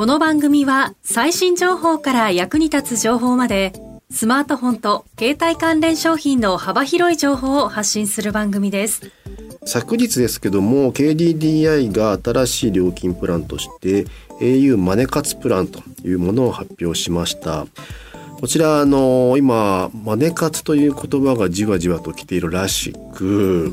この番組は最新情報から役に立つ情報までスマートフォンと携帯関連商品の幅広い情報を発信する番組です。昨日ですけども KDDI が新しい料金プランとして au マネ活プランというものを発表しました。こちらあの今マネ活という言葉がじわじわと来ているらしく、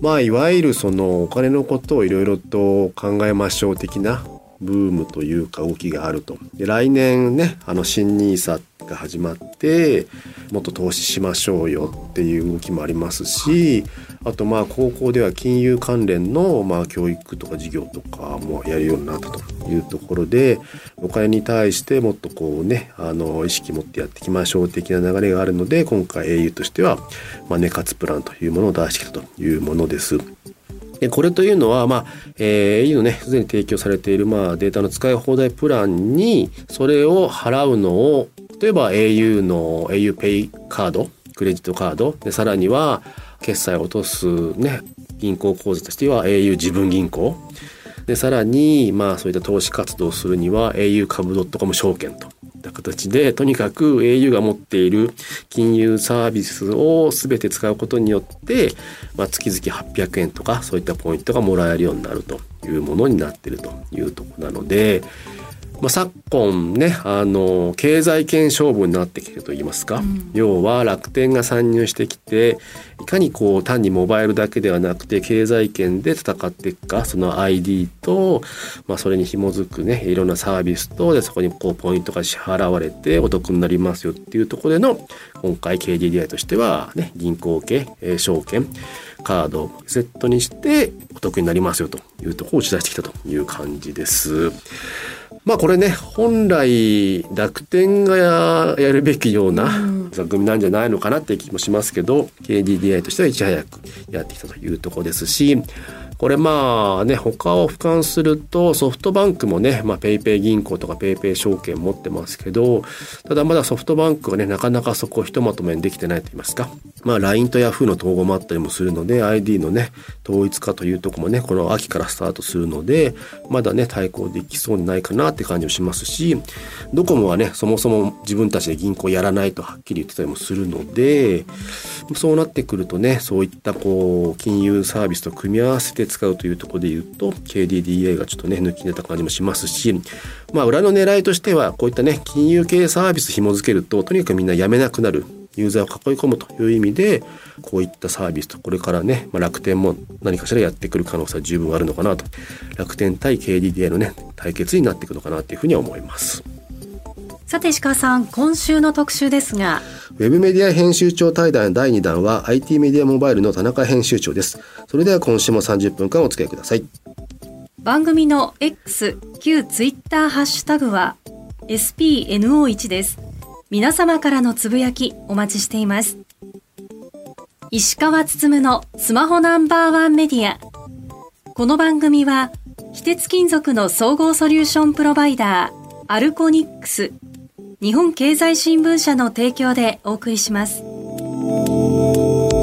まあいわゆるそのお金のことをいろいろと考えましょう的なブームというか動きがあるとで来年ねあの新 NISA が始まってもっと投資しましょうよっていう動きもありますしあとまあ高校では金融関連のまあ教育とか授業とかもやるようになったというところでお金に対してもっとこうねあの意識持ってやっていきましょう的な流れがあるので今回 au としてはまあネ活プランというものを出してきたというものです。でこれというのは、まあえー、au のねすでに提供されている、まあ、データの使い放題プランにそれを払うのを例えば au の auPay カードクレジットカードでさらには決済を落とすね銀行口座としては au 自分銀行。でさらにまあそういった投資活動をするには au 株 .com 証券と。った形で、とにかく au が持っている金融サービスを全て使うことによって、まあ、月々800円とかそういったポイントがもらえるようになるというものになってるというとこなので、まあ、昨今ねあの経済圏勝負になってきてると言いますか、うん、要は楽天が参入してきていかにこう単にモバイルだけではなくて経済圏で戦っていくかその ID と、まあ、それに紐づくねいろんなサービスとでそこにこうポイントが支払われてお得になりますよっていうところでの今回 KDDI としては、ね、銀行系、えー、証券カードをセットにしてお得になりますよというところを打ち出してきたという感じです。まあこれね本来楽天がやるべきような座組なんじゃないのかなって気もしますけど KDDI としてはいち早くやってきたというところですしこれまあね、他を俯瞰するとソフトバンクもね、まあ PayPay 銀行とか PayPay 証券持ってますけど、ただまだソフトバンクはね、なかなかそこをひとまとめにできてないと言いますか。まあ LINE と Yahoo の統合もあったりもするので、ID のね、統一化というとこもね、この秋からスタートするので、まだね、対抗できそうにないかなって感じもしますし、ドコモはね、そもそも自分たちで銀行やらないとはっきり言ってたりもするので、そうなってくるとね、そういったこう、金融サービスと組み合わせて使うというところで言うと KDDA がちょっとね抜き出た感じもしますしまあ裏の狙いとしてはこういったね金融系サービス紐付けるととにかくみんなやめなくなるユーザーを囲い込むという意味でこういったサービスとこれからね、まあ、楽天も何かしらやってくる可能性は十分あるのかなと楽天対 KDDA のね対決になっていくのかなというふうには思います。さて石川さん今週の特集ですが。ウェブメディア編集長対談第2弾は IT メディアモバイルの田中編集長です。それでは今週も30分間お付き合いください。番組の X 旧 Twitter ハッシュタグは SPNO1 です。皆様からのつぶやきお待ちしています。石川つつむのスマホナンバーワンメディア。この番組は非鉄金属の総合ソリューションプロバイダーアルコニックス日本経済新聞社の提供でお送りします。お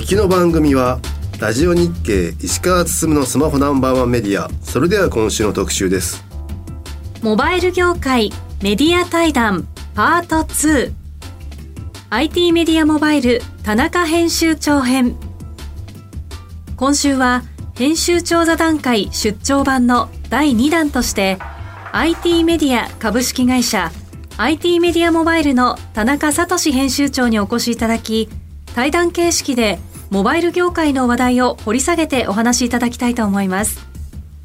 聞きの番組はラジオ日経石川進のスマホナンバーワンメディア。それでは今週の特集です。モバイル業界メディア対談パート2 IT メディアモバイル田中編集長編。今週は編集長座談会出張版の第2弾として IT メディア株式会社 IT メディアモバイルの田中聡編集長にお越しいただき対談形式でモバイル業界の話題を掘り下げてお話しいただきたいと思います。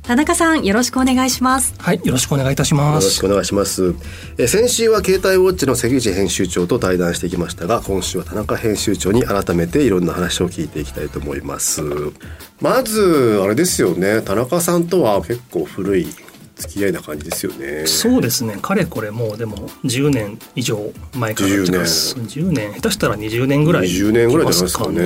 田中さんよろしくお願いします。はいよろしくお願いいたします。よろしくお願いします。え先週は携帯ウォッチの関口編集長と対談してきましたが今週は田中編集長に改めていろんな話を聞いていきたいと思います。まずあれですよね。田中さんとは結構古い付き合いな感じですよね。そうですね。かれこれもうでも10年以上前から10年。10年。下手したら20年ぐらい20年ぐらいじゃないですかね。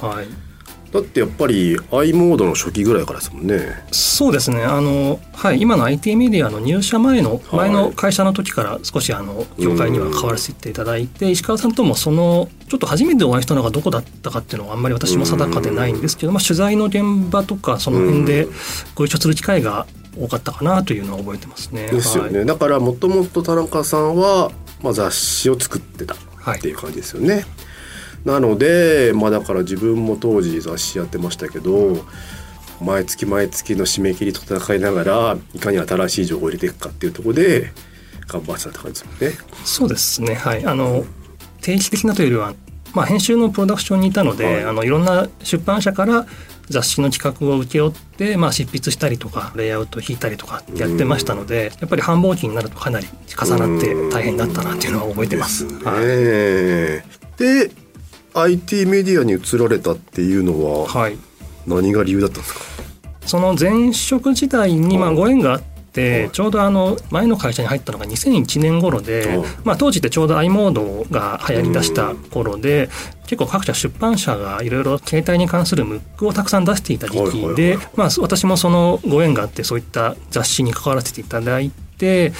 はいだってやっぱり i モードの初期ぐらいからですもんね。そうですね。あの、はい、今の IT メディアの入社前の前の会社の時から少しあの業界には関わらせていただいて石川さんともそのちょっと初めてお会いしたのがどこだったかっていうのはあんまり私も定かでないんですけど、まあ、取材の現場とかその辺でご一緒する機会が多かったかなというのは覚えてますね。ですよね、はい、だからもともと田中さんは、まあ、雑誌を作ってたっていう感じですよね。はいなのでまあだから自分も当時雑誌やってましたけど毎月毎月の締め切りと戦いながらいかに新しい情報を入れていくかっていうところで頑張ってたって感じですもんね。そうですね。はい。あの定期的なというよりは、まあ、編集のプロダクションにいたので、はい、あのいろんな出版社から雑誌の企画を請け負って、まあ、執筆したりとかレイアウト引いたりとかやってましたのでやっぱり繁忙期になるとかなり重なって大変だったなっていうのは覚えてます。はい、で IT メディアに移られたっていうのは、はい、何が理由だったんですか？その前職時代にまあご縁があって、ちょうどあの前の会社に入ったのが2001年頃で、まあ、当時ってちょうど i モードが流行りだした頃で結構各社出版社がいろいろ携帯に関するムックをたくさん出していた時期で、まあ、私もそのご縁があってそういった雑誌に関わらせていただいて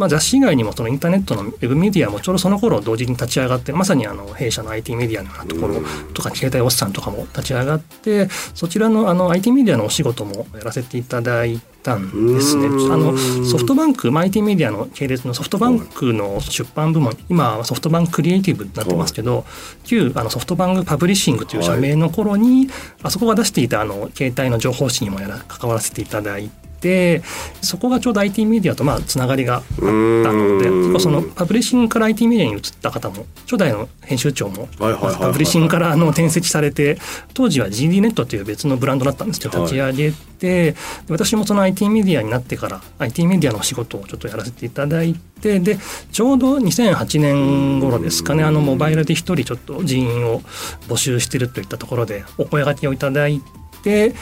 まあ、雑誌以外にもそのインターネットのウェブメディアもちょうどその頃同時に立ち上がってまさにあの弊社の IT メディアのようなところとかケータイ Watch さんとかも立ち上がってそちらのあの IT メディアのお仕事もやらせていただいたんですね。あのソフトバンク、アイティメディアの系列のソフトバンクの出版部門、今はソフトバンククリエイティブになってますけど、旧あのソフトバンクパブリッシングという社名の頃に、あそこが出していたあの携帯の情報誌にもやら関わらせていただいて。てそこがちょうど IT メディアとまあつながりがあったので結構そのパブリッシングから IT メディアに移った方も初代の編集長もパブリッシングからあの転籍されて当時は GD ネットという別のブランドだったんですけど立ち上げて私もその IT メディアになってから IT メディアの仕事をちょっとやらせていただいてでちょうど2008年頃ですかねあのモバイルで一人ちょっと人員を募集してるといったところでお声がけをいただいて。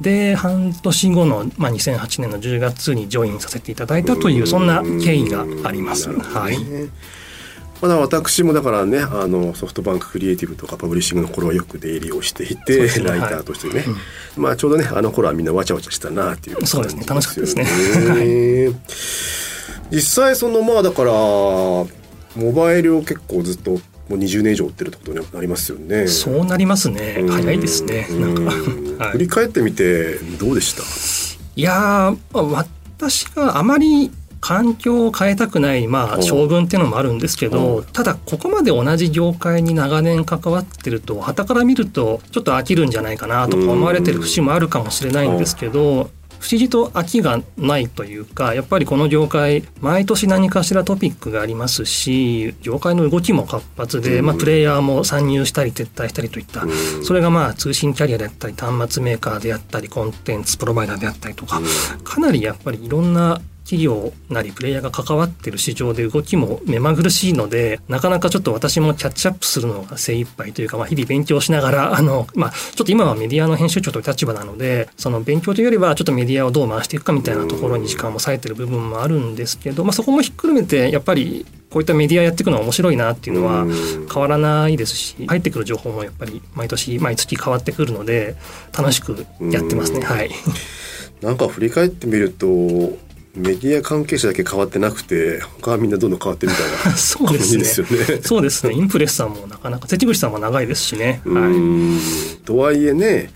で半年後の、まあ、2008年の10月にジョインさせていただいたというそんな経緯があります。はい。まだ私もだからねあのソフトバンククリエイティブとかパブリッシングの頃はよく出入りをしていて、ね、ライターとしてね、はいうん、まあちょうどねあの頃はみんなわちゃわちゃしたなっていう、ね、そうですね。楽しかったですね。実際そのまあだからモバイルを結構ずっともう20年以上売ってるってことになりますよね。そうなりますね。早いですね。なんか、はい、振り返ってみてどうでした？いや私があまり環境を変えたくない、まあ、将軍っていうのもあるんですけど、ただここまで同じ業界に長年関わってると旗から見るとちょっと飽きるんじゃないかなとか思われてる節もあるかもしれないんですけど、不思議と飽きがないというかやっぱりこの業界毎年何かしらトピックがありますし業界の動きも活発で、まあ、プレイヤーも参入したり撤退したりといったそれがまあ通信キャリアであったり端末メーカーであったりコンテンツプロバイダーであったりとかかなりやっぱりいろんな企業なりプレイヤーが関わってる市場で動きも目まぐるしいのでなかなかちょっと私もキャッチアップするのが精一杯というか、まあ、日々勉強しながら あの、まあ、ちょっと今はメディアの編集長という立場なのでその勉強というよりはちょっとメディアをどう回していくかみたいなところに時間を割いてる部分もあるんですけど、まあ、そこもひっくるめてやっぱりこういったメディアやっていくのは面白いなっていうのは変わらないですし入ってくる情報もやっぱり毎年毎月変わってくるので楽しくやってますね。はい、なんか振り返ってみるとメディア関係者だけ変わってなくて他はみんなどんどん変わってるみたいな。感じですよね。そうですね。インプレスさんもなかなか関口さんも長いですしね。はい、とはいえね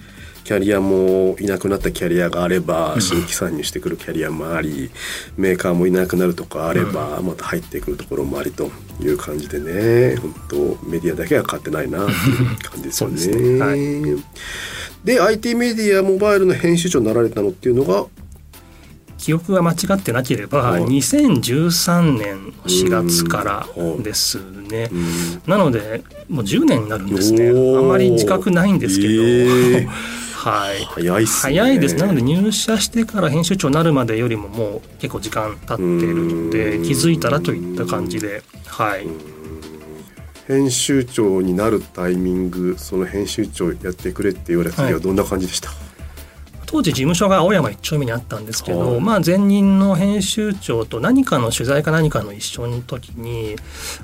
キャリアもいなくなったキャリアがあれば新規参入してくるキャリアもあり、メーカーもいなくなるとかあればまた入ってくるところもありという感じでね本当メディアだけは変わってないなっていう感じですよね。で、はい、IT メディアモバイルの編集長になられたのっていうのが記憶が間違ってなければ2013年4月からですね、なのでもう10年になるんですね。あんまり自覚ないんですけど、はい。早いね。早いです。なので入社してから編集長になるまでよりももう結構時間経っているので気づいたらといった感じで。はい。編集長になるタイミングその編集長やってくれって言われた時ははい。どんな感じでした、当時事務所が青山一丁目にあったんですけど、はい。まあ前任の編集長と何かの取材か何かの一緒の時に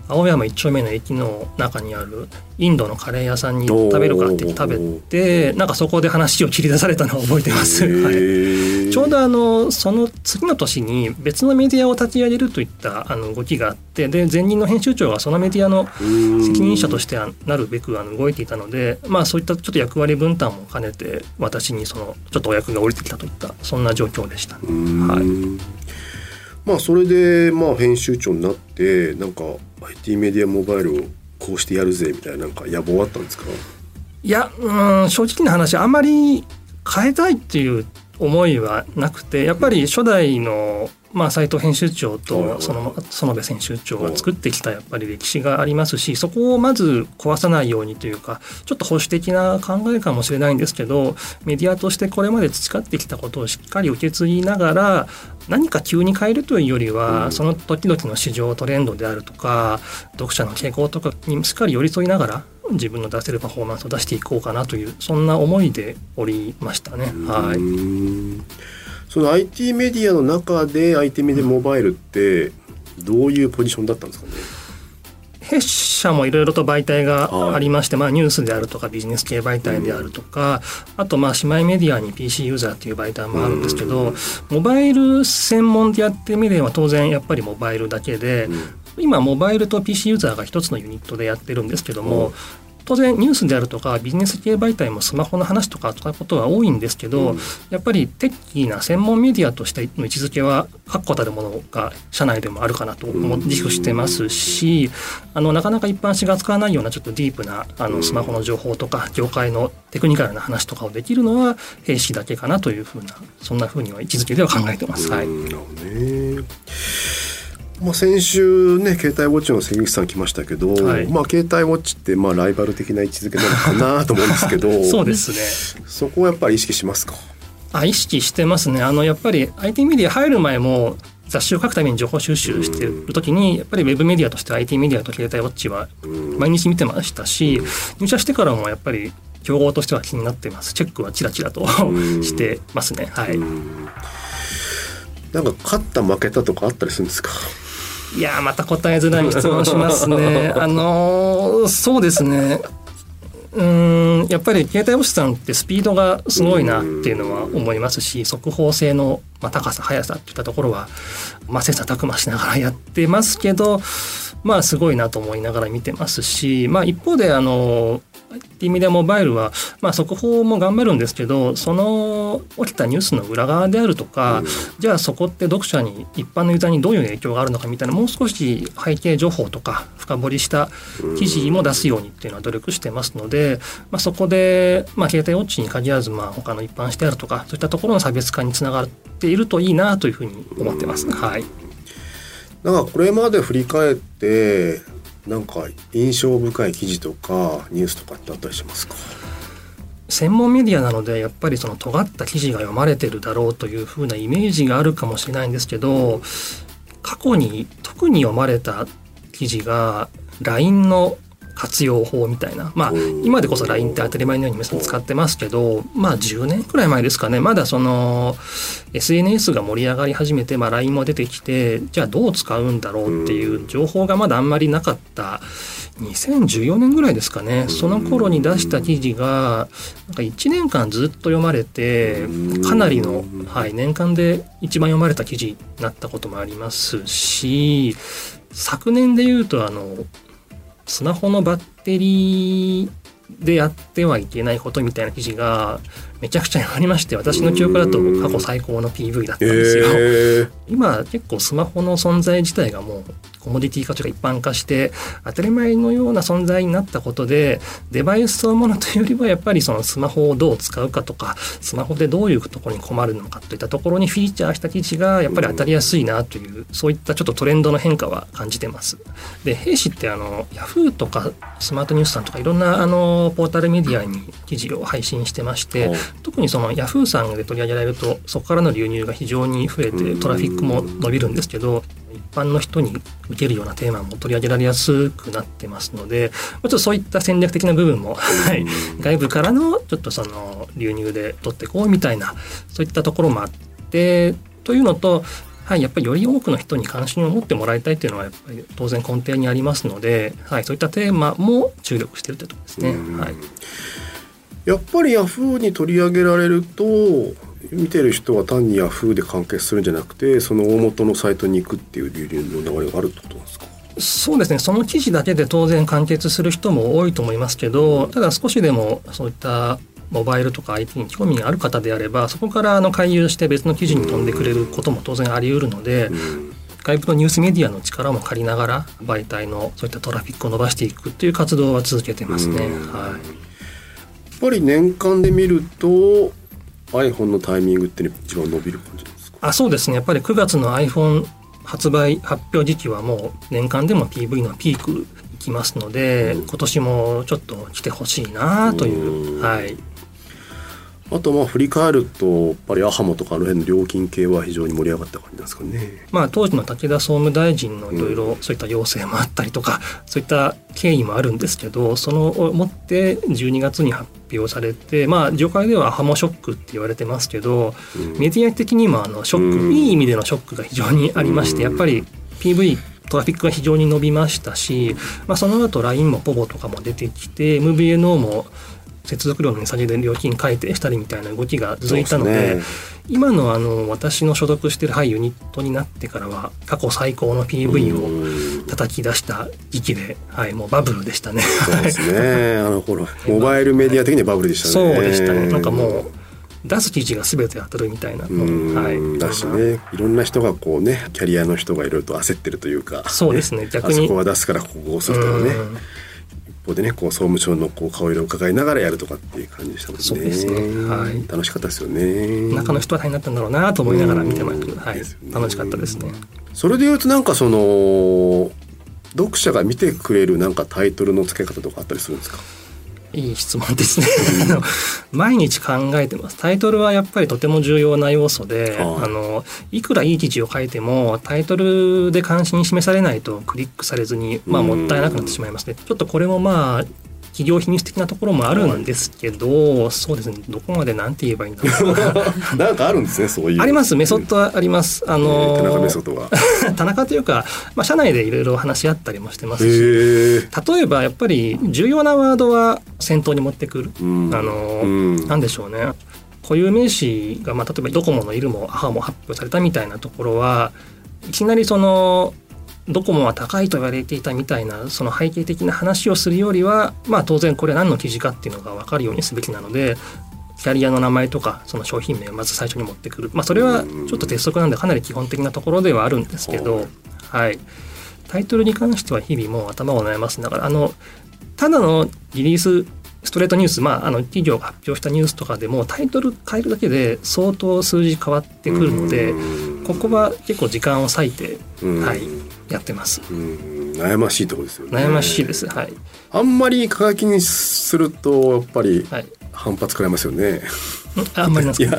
青山一丁目の駅の中にあるインドのカレー屋さんに食べるかって食べてなんかそこで話を切り出されたのを覚えてます。はい。ちょうどあのその次の年に別のメディアを立ち上げるといったあの動きがあってで前任の編集長がそのメディアの責任者としてなるべくあの動いていたので、まあ、そういったちょっと役割分担も兼ねて私にそのちょっとお役が降りてきたといったそんな状況でした。はい。まあそれでまあ編集長になってなんか IT メディアモバイルをこうしてやるぜみたいななんか野望あったんですか？いやうん正直な話あんまり変えたいっていう思いはなくてやっぱり初代の、まあ、斉藤編集長とその園部編集長が作ってきたやっぱり歴史がありますしそこをまず壊さないようにというかちょっと保守的な考えかもしれないんですけどメディアとしてこれまで培ってきたことをしっかり受け継ぎながら何か急に変えるというよりは、うん。その時々の市場トレンドであるとか読者の傾向とかにしっかり寄り添いながら自分の出せるパフォーマンスを出していこうかなというそんな思いでおりましたね。はうい、その IT メディアの中で IT メディアモバイルってどういうポジションだったんですかね？弊社もいろいろと媒体はい。がありまして、まあ、ニュースであるとかビジネス系媒体であるとか、あとまあ姉妹メディアに PC ユーザーっていう媒体もあるんですけど、モバイル専門でやってみれば当然やっぱりモバイルだけで、今モバイルと PC ユーザーが一つのユニットでやってるんですけども、うん当然ニュースであるとかビジネス系媒体もスマホの話とかとかことは多いんですけど、うんやっぱりテッキーな専門メディアとしての位置づけは確固たるものが社内でもあるかなと思って自負してますしあのなかなか一般紙が使わないようなちょっとディープなあのスマホの情報とか業界のテクニカルな話とかをできるのは兵士だけかなというふうなそんなふうには位置づけでは考えてます。はい。まあ、先週ね携帯ウォッチの関口さん来ましたけど、はい。まあ、携帯ウォッチってまあライバル的な位置づけなのかなと思うんですけど そうですね。そこはやっぱり意識しますか？あ意識してますね。あのやっぱり IT メディア入る前も雑誌を書くために情報収集してる時にやっぱりウェブメディアとして IT メディアと携帯ウォッチは毎日見てましたし入社してからもやっぱり競合としては気になってます。チェックはちらちらとん。してますね。はい。うん。なんか勝った負けたとかあったりするんですか？いやーまた答えづらい質問しますね。あのーそうですね。うーんやっぱり携帯ウォッチさんってスピードがすごいなっていうのは思いますし速報性の、まあ、高さ速さっていったところは、まあ、切磋琢磨しながらやってますけどまあすごいなと思いながら見てますし、まあ、一方であの IT メディアモバイルは、まあ、速報も頑張るんですけどその起きたニュースの裏側であるとか、じゃあそこって読者に一般のユーザーにどういう影響があるのかみたいなもう少し背景情報とか深掘りした記事も出すようにっていうのは努力してますので、まあ、そこで、まあ、携帯ウォッチに限らず、まあ、他の一般紙であるとかそういったところの差別化につながっているといいなというふうに思ってます。はい。なんかこれまで振り返ってなんか印象深い記事とかニュースとかってあったりしますか？専門メディアなのでやっぱりその尖った記事が読まれてるだろうというふうなイメージがあるかもしれないんですけど過去に特に読まれた記事が LINE の活用法みたいな。まあうん今でこそ LINE って当たり前のように皆さん使ってますけどまあ10年くらい前ですかね。まだその SNS が盛り上がり始めて、まあ、LINE も出てきてじゃあどう使うんだろうっていう情報がまだあんまりなかった。2014年ぐらいですかね。その頃に出した記事がなんか1年間ずっと読まれてかなりの、はい、年間で一番読まれた記事になったこともありますし昨年で言うとあのスマホのバッテリーでやってはいけないことみたいな記事がめちゃくちゃありまして私の記憶だと過去最高の PV だったんですよ。えー今結構スマホの存在自体がもうコモディティ化というか一般化して当たり前のような存在になったことでデバイスそのものというよりはやっぱりそのスマホをどう使うかとかスマホでどういうところに困るのかといったところにフィーチャーした記事がやっぱり当たりやすいなというそういったちょっとトレンドの変化は感じてます。で兵士ってあのヤフーとかスマートニュースさんとかいろんなあのポータルメディアに記事を配信してまして特にそのヤフーさんで取り上げられるとそこからの流入が非常に増えてトラフィックも伸びるんですけど一般の人に受けるようなテーマも取り上げられやすくなってますのでちょっとそういった戦略的な部分も、はい、外部からのちょっとその流入で取っていこうみたいなそういったところもあってというのとはい、やっぱりより多くの人に関心を持ってもらいたいというのはやっぱり当然根底にありますので、はい、そういったテーマも注力しているというところですね。はい、やっぱりヤフーに取り上げられると見てる人は単にヤフーで完結するんじゃなくてその大元のサイトに行くっていう流入の流れがあるってことなんですか？そうですね。その記事だけで当然完結する人も多いと思いますけどただ少しでもそういったモバイルとか IT に興味がある方であればそこからあの回遊して別の記事に飛んでくれることも当然あり得るので、外部のニュースメディアの力も借りながら媒体のそういったトラフィックを伸ばしていくという活動は続けてますね。はい、やっぱり年間で見ると iPhone のタイミングって一番伸びる感じですか？あそうですね。やっぱり9月の iPhone 発売発表時期はもう年間でも PV のピークいきますので、うん、今年もちょっと来てほしいなという、はい、あとまあ振り返るとやっぱりアハモとかあの辺の料金系は非常に盛り上がった感じなんですかね。まあ当時の武田総務大臣のいろいろそういった要請もあったりとか、うん、そういった経緯もあるんですけどそのをもって12月に発表されてまあ業界ではアハモショックって言われてますけど、うん、メディア的にもあのショック、うん、いい意味でのショックが非常にありまして、やっぱり PV トラフィックが非常に伸びましたし、まあ、その後 LINE もポボとかも出てきて MVNO も接続料の値下げで料金改定したりみたいな動きが続いたので、ね、今のあの私の所属しているはいユニットになってからは過去最高の PV を叩き出した時期で、はい、もうバブルでしたね。そうですね。あの頃モバイルメディア的にバブルでしたね。そうでしたね。なんかもう出す記事が全て当たるみたいな、はい、だしね。いろんな人がこうねキャリアの人がいろいろと焦ってるというか。そうですね。逆にあそこは出すからここをするとかね。方でねこう総務省のこう顔色を伺いながらやるとかっていう感じでしたもんね。そうですね。はい。楽しかったですよね。中の人は大変だったんだろうなと思いながら見てます。はい、楽しかったですね。それでいうとなんかその読者が見てくれるなんかタイトルの付け方とかあったりするんですか？いい質問ですね。毎日考えてます。タイトルはやっぱりとても重要な要素で、はい、あのいくらいい記事を書いてもタイトルで関心示されないとクリックされずに、まあ、もったいなくなってしまいますね。ちょっとこれもまあ企業秘密的なところもあるんですけど、はい、そうですね。どこまでなんて言えばいいんだろうなんかあるんですねそういう。あります。メソッドはあります。あの田中メソッドは。田中というか、まあ、社内でいろいろ話し合ったりもしてますし例えばやっぱり重要なワードは先頭に持ってくる、うん、あの、うん、なんでしょうね。固有名詞が、まあ、例えばドコモのいるも母も発表されたみたいなところはいきなりそのドコモは高いと言われていたみたいなその背景的な話をするよりは、まあ、当然これ何の記事かっていうのが分かるようにすべきなのでキャリアの名前とかその商品名をまず最初に持ってくる、まあ、それはちょっと鉄則なんでかなり基本的なところではあるんですけど、はい、タイトルに関しては日々もう頭を悩ますながらあのただのリリースストレートニュース、まあ、あの企業が発表したニュースとかでもタイトル変えるだけで相当数字変わってくるのでここは結構時間を割いて、はい、やってます。悩ましいところですよね。悩ましいです。はい。あんまり過激にするとやっぱり反発食らいますよね。あんまりいや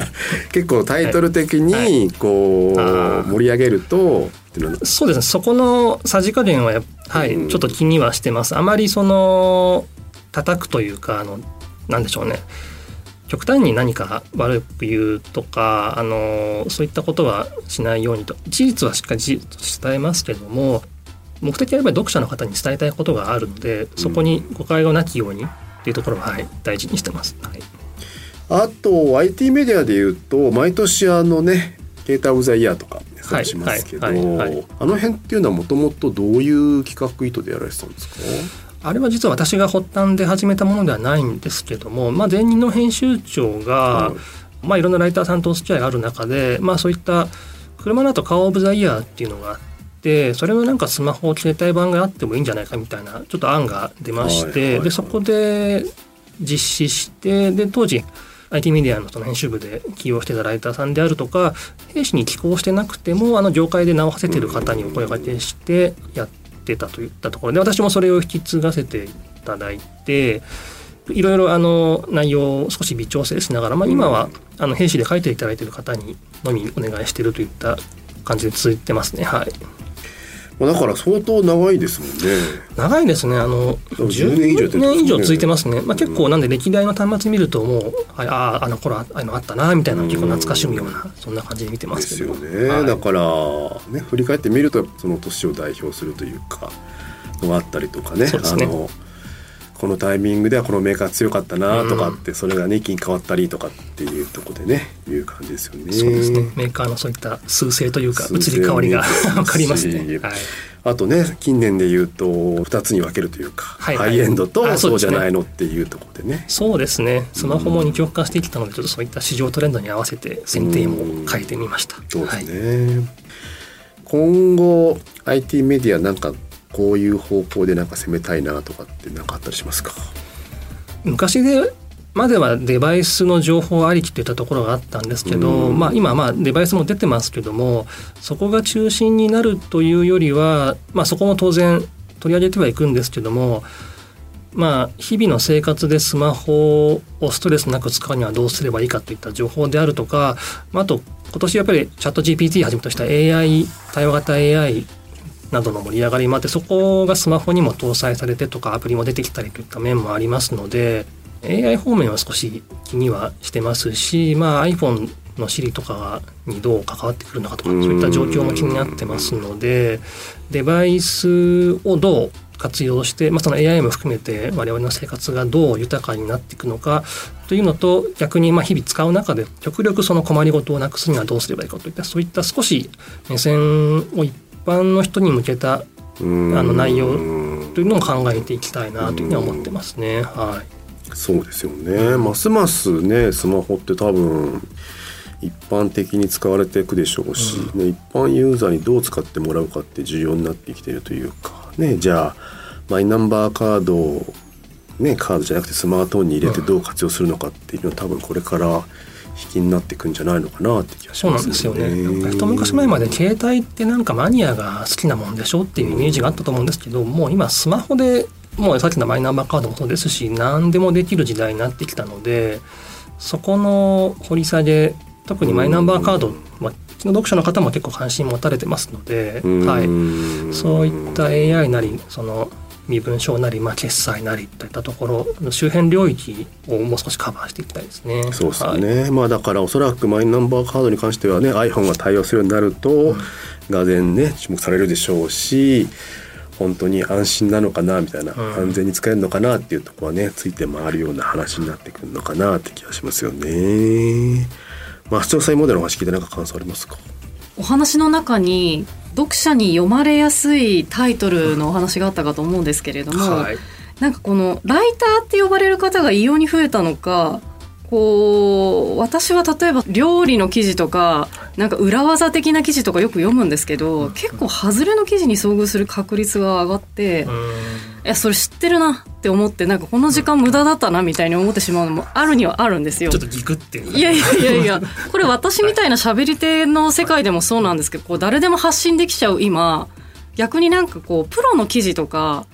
結構タイトル的にこう、はい、盛り上げるとそうですねそこのさじ加減ははい、ちょっと気にはしてます。あまりその叩くというかあのなんでしょうね。極端に何か悪く言うとかあのそういったことはしないようにと。事実はしっかり事実伝えますけども目的はやっぱり読者の方に伝えたいことがあるのでそこに誤解がなきようにっていうところは、はい、大事にしてます。はい、あと IT メディアでいうと毎年あのね「ケーター・オブ・ザ・イヤー」とかしますけど、あの辺っていうのはもともとどういう企画意図でやられてたんですか？あれは実は私が発端で始めたものではないんですけども、まあ、前任の編集長が、はい、まあ、いろんなライターさんとお付き合いがある中で、まあ、そういった車だとカー・オブ・ザ・イヤーっていうのがあってそれのなんかスマホ携帯版があってもいいんじゃないかみたいなちょっと案が出まして、でそこで実施してで当時 IT メディアのその編集部で起用してたライターさんであるとか兵士に寄稿してなくてもあの業界で名を馳せてる方にお声掛けしてやってたといったところで私もそれを引き継がせていただいていろいろあの内容を少し微調整しながら、まあ、今はあの兵士で書いていただいている方にのみお願いしているといった感じで続いてますね。はい。まあだから相当長いですもんね。長いですね。あの10年以上やってるんですね10年以上続いてますね。まあ結構なんで歴代の端末見るともうあああの頃ああのあったなみたいな結構懐かしむようなそんな感じで見てまですすけど。よね、はいだからね振り返ってみるとその年を代表するというかのがあったりとかねねあのこのタイミングではこのメーカー強かったなとかって、それがね一気に変わったりとかっていうところでねいう感じですよね。そうですね。メーカーのそういった数勢というか移り変わりが見えてわかりますしね。はい。あとね近年で言うと2つに分けるというか、はいはいハイエンドとそうじゃないのっていうところでね。そうですね。スマホも二極化してきたので、ちょっとそういった市場トレンドに合わせて選定も変えてみました。そうですはい。ね、今後 IT メディアなんかこういう方向でなんか攻めたいなとかってなんかあったりしますか？昔でまではデバイスの情報ありきといったところがあったんですけど、うん。まあ、今まあデバイスも出てますけどもそこが中心になるというよりは、まあ、そこも当然取り上げてはいくんですけども、まあ、日々の生活でスマホをストレスなく使うにはどうすればいいかといった情報であるとか、まあ、あと今年やっぱりチャット GPT をはじめとした AI 対話型 AI などの盛り上がりもあってそこがスマホにも搭載されてとかアプリも出てきたりといった面もありますので AI 方面は少し気にはしてますし、まあ、iPhone の Siri とかにどう関わってくるのかとかそういった状況も気になってますのでデバイスをどう活用して、まあ、その AI も含めて我々の生活がどう豊かになっていくのかというのと逆にまあ日々使う中で極力その困りごとをなくすにはどうすればいいかといったそういった少し目線を一般の人に向けたあの内容というのを考えていきたいなというふうには思ってますね。はい。そうですよね。ますますねスマホって多分一般的に使われていくでしょうし、ね、一般ユーザーにどう使ってもらうかって重要になってきているというかねじゃあマイナンバーカードをねカードじゃなくてスマートフォンに入れてどう活用するのかっていうのは多分これから引きになっていくんじゃないのかなって気がしそうまなんですよね。ね。一昔前まで携帯ってなんかマニアが好きなもんでしょっていうイメージがあったと思うんですけど、もう今スマホでもうさっきのマイナンバーカードもそうですし何でもできる時代になってきたのでそこの掘り下げ特にマイナンバーカード、まあ、読者の方も結構関心持たれてますので、はい、そういった AI なりその身分証なり、まあ、決済なりといったところの周辺領域をもう少しカバーしていきたいですね。そうですよはいね、まあだからおそらくマイナンバーカードに関してはね iPhone が対応するようになると、がぜんね注目されるでしょうし本当に安心なのかなみたいな、うん安全に使えるのかなっていうところはねついて回るような話になってくるのかなって気がしますよね。まあ視聴者モデルの話聞いてなんか感想ありますか？お話の中に読者に読まれやすいタイトルのお話があったかと思うんですけれども、はい。なんかこのライターって呼ばれる方が異様に増えたのかこう私は例えば料理の記事とかなんか裏技的な記事とかよく読むんですけど結構外れの記事に遭遇する確率が上がって、いやそれ知ってるなって思ってなんかこの時間無駄だったなみたいに思ってしまうのもあるにはあるんですよ。ちょっ。とギクっていういやいやいやいや。これ私みたいな喋り手の世界でもそうなんですけどこう誰でも発信できちゃう今逆になんかこうプロの記事とか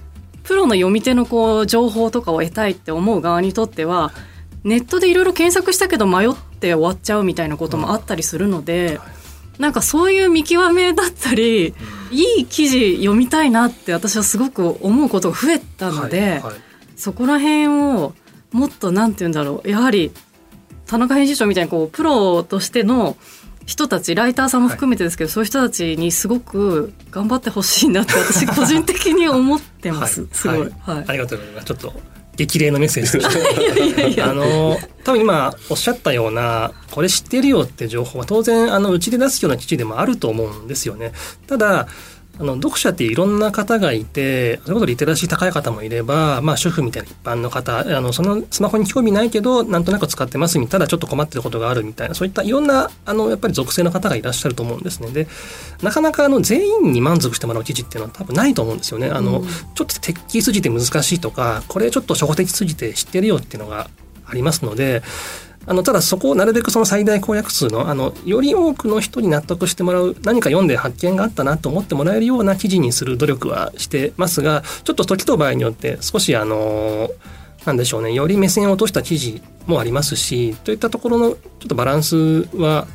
プロの読み手のこう情報とかを得たいって思う側にとってはネットでいろいろ検索したけど迷って終わっちゃうみたいなこともあったりするので、なんかそういう見極めだったり、いい記事読みたいなって私はすごく思うことが増えたので、はいはい。そこら辺をもっとなんて言うんだろう。やはり田中編集長みたいにこうプロとしての人たちライターさんも含めてですけど、そういう人たちにすごく頑張ってほしいなって私個人的に思ってます、はい。すごい、はい。はい。ありがとうございます。ちょっと激励のメッセージ あの多分今おっしゃったようなこれ知ってるよって情報は当然あのうちで出すような記事でもあると思うんですよね。ただあの読者っていろんな方がいてそれこそリテラシー高い方もいれば、まあ、主婦みたいな一般の方あのそのスマホに興味ないけどなんとなく使ってますみたいなちょっと困ってることがあるみたいなそういったいろんなあのやっぱり属性の方がいらっしゃると思うんですね。でなかなかあの全員に満足してもらう記事っていうのは多分ないと思うんですよね。あの、うんちょっと鉄器すぎて難しいとかこれちょっと初歩的すぎて知ってるよっていうのがありますのであのただそこをなるべくその最大公約数のあのより多くの人に納得してもらう何か読んで発見があったなと思ってもらえるような記事にする努力はしてますがちょっと時と場合によって少しあのなんでしょうねより目線を落とした記事もありますしといったところのちょっとバランスは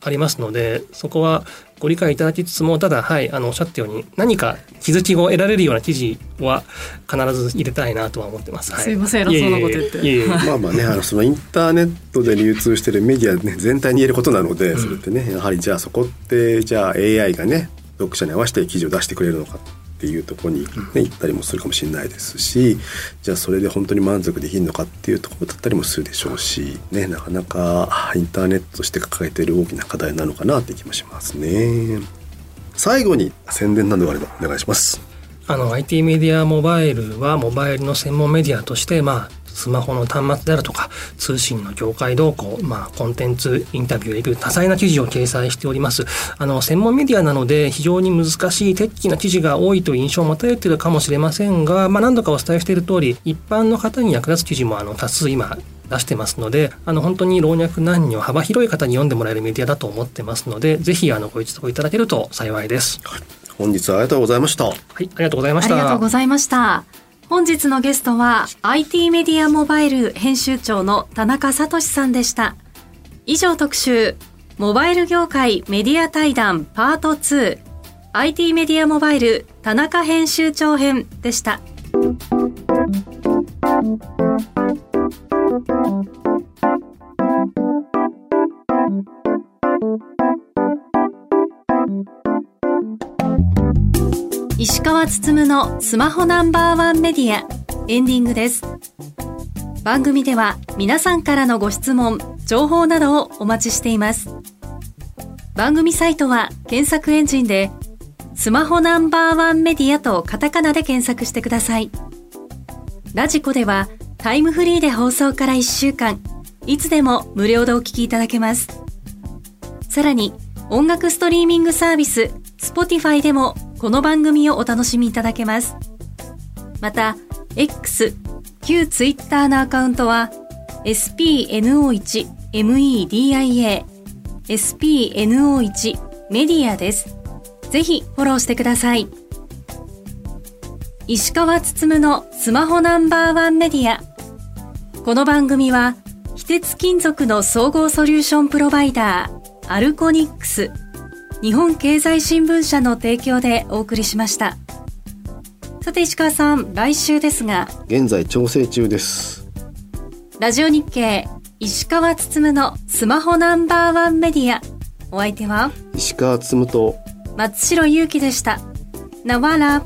ありますのでそこはご理解いただきつつもただはいあのおっしゃったように何か気づきを得られるような記事は必ず入れたいなとは思ってます。はい、すいません偉そうなこと言っていえいえいえ。まあまあね、あのそのインターネットで流通してるメディア、ね、全体に言えることなので、それってね、やはりじゃあそこって、じゃあ AI がね、読者に合わせて記事を出してくれるのかっていうところに、ね、行ったりもするかもしれないですし、じゃあそれで本当に満足できるのかっていうところだったりもするでしょうし、ね、なかなかインターネットとして抱えている大きな課題なのかなって気もしますね。最後に宣伝などがあればお願いします。あの IT メディアモバイルはモバイルの専門メディアとしてまあスマホの端末であるとか通信の業界動向、まあ、コンテンツインタビューできる多彩な記事を掲載しておりますあの専門メディアなので非常に難しいテッキーな記事が多いという印象を持たれているかもしれませんが、まあ、何度かお伝えしている通り一般の方に役立つ記事もあの多数今出してますのであの本当に老若男女幅広い方に読んでもらえるメディアだと思ってますのでぜひあのご一読いただけると幸いです。本日はありがとうございました。はい、ありがとうございまありした。がとうございました。本日のゲストは IT メディアモバイル編集長の田中聡さんでした。以上特集、モバイル業界メディア対談パート2、IT メディアモバイル田中編集長編でした。石川つつむのスマホナンバーワンメディアエンディングです。番組では皆さんからのご質問情報などをお待ちしています。番組サイトは検索エンジンでスマホナンバーワンメディアとカタカナで検索してください。ラジコではタイムフリーで放送から1週間いつでも無料でお聞きいただけます。さらに音楽ストリーミングサービス Spotify でもこの番組をお楽しみいただけます。また、X、旧 Twitter のアカウントは spno1media、spno1 メディアです。ぜひフォローしてください。石川つつむのスマホナンバーワンメディア。この番組は、非鉄金属の総合ソリューションプロバイダー、アルコニックス、日本経済新聞社の提供でお送りしました。さて石川さん、来週ですが、現在調整中です。ラジオ日経石川つつむのスマホナンバーワンメディア。お相手は石川つむと松代ゆうきでした。なわら。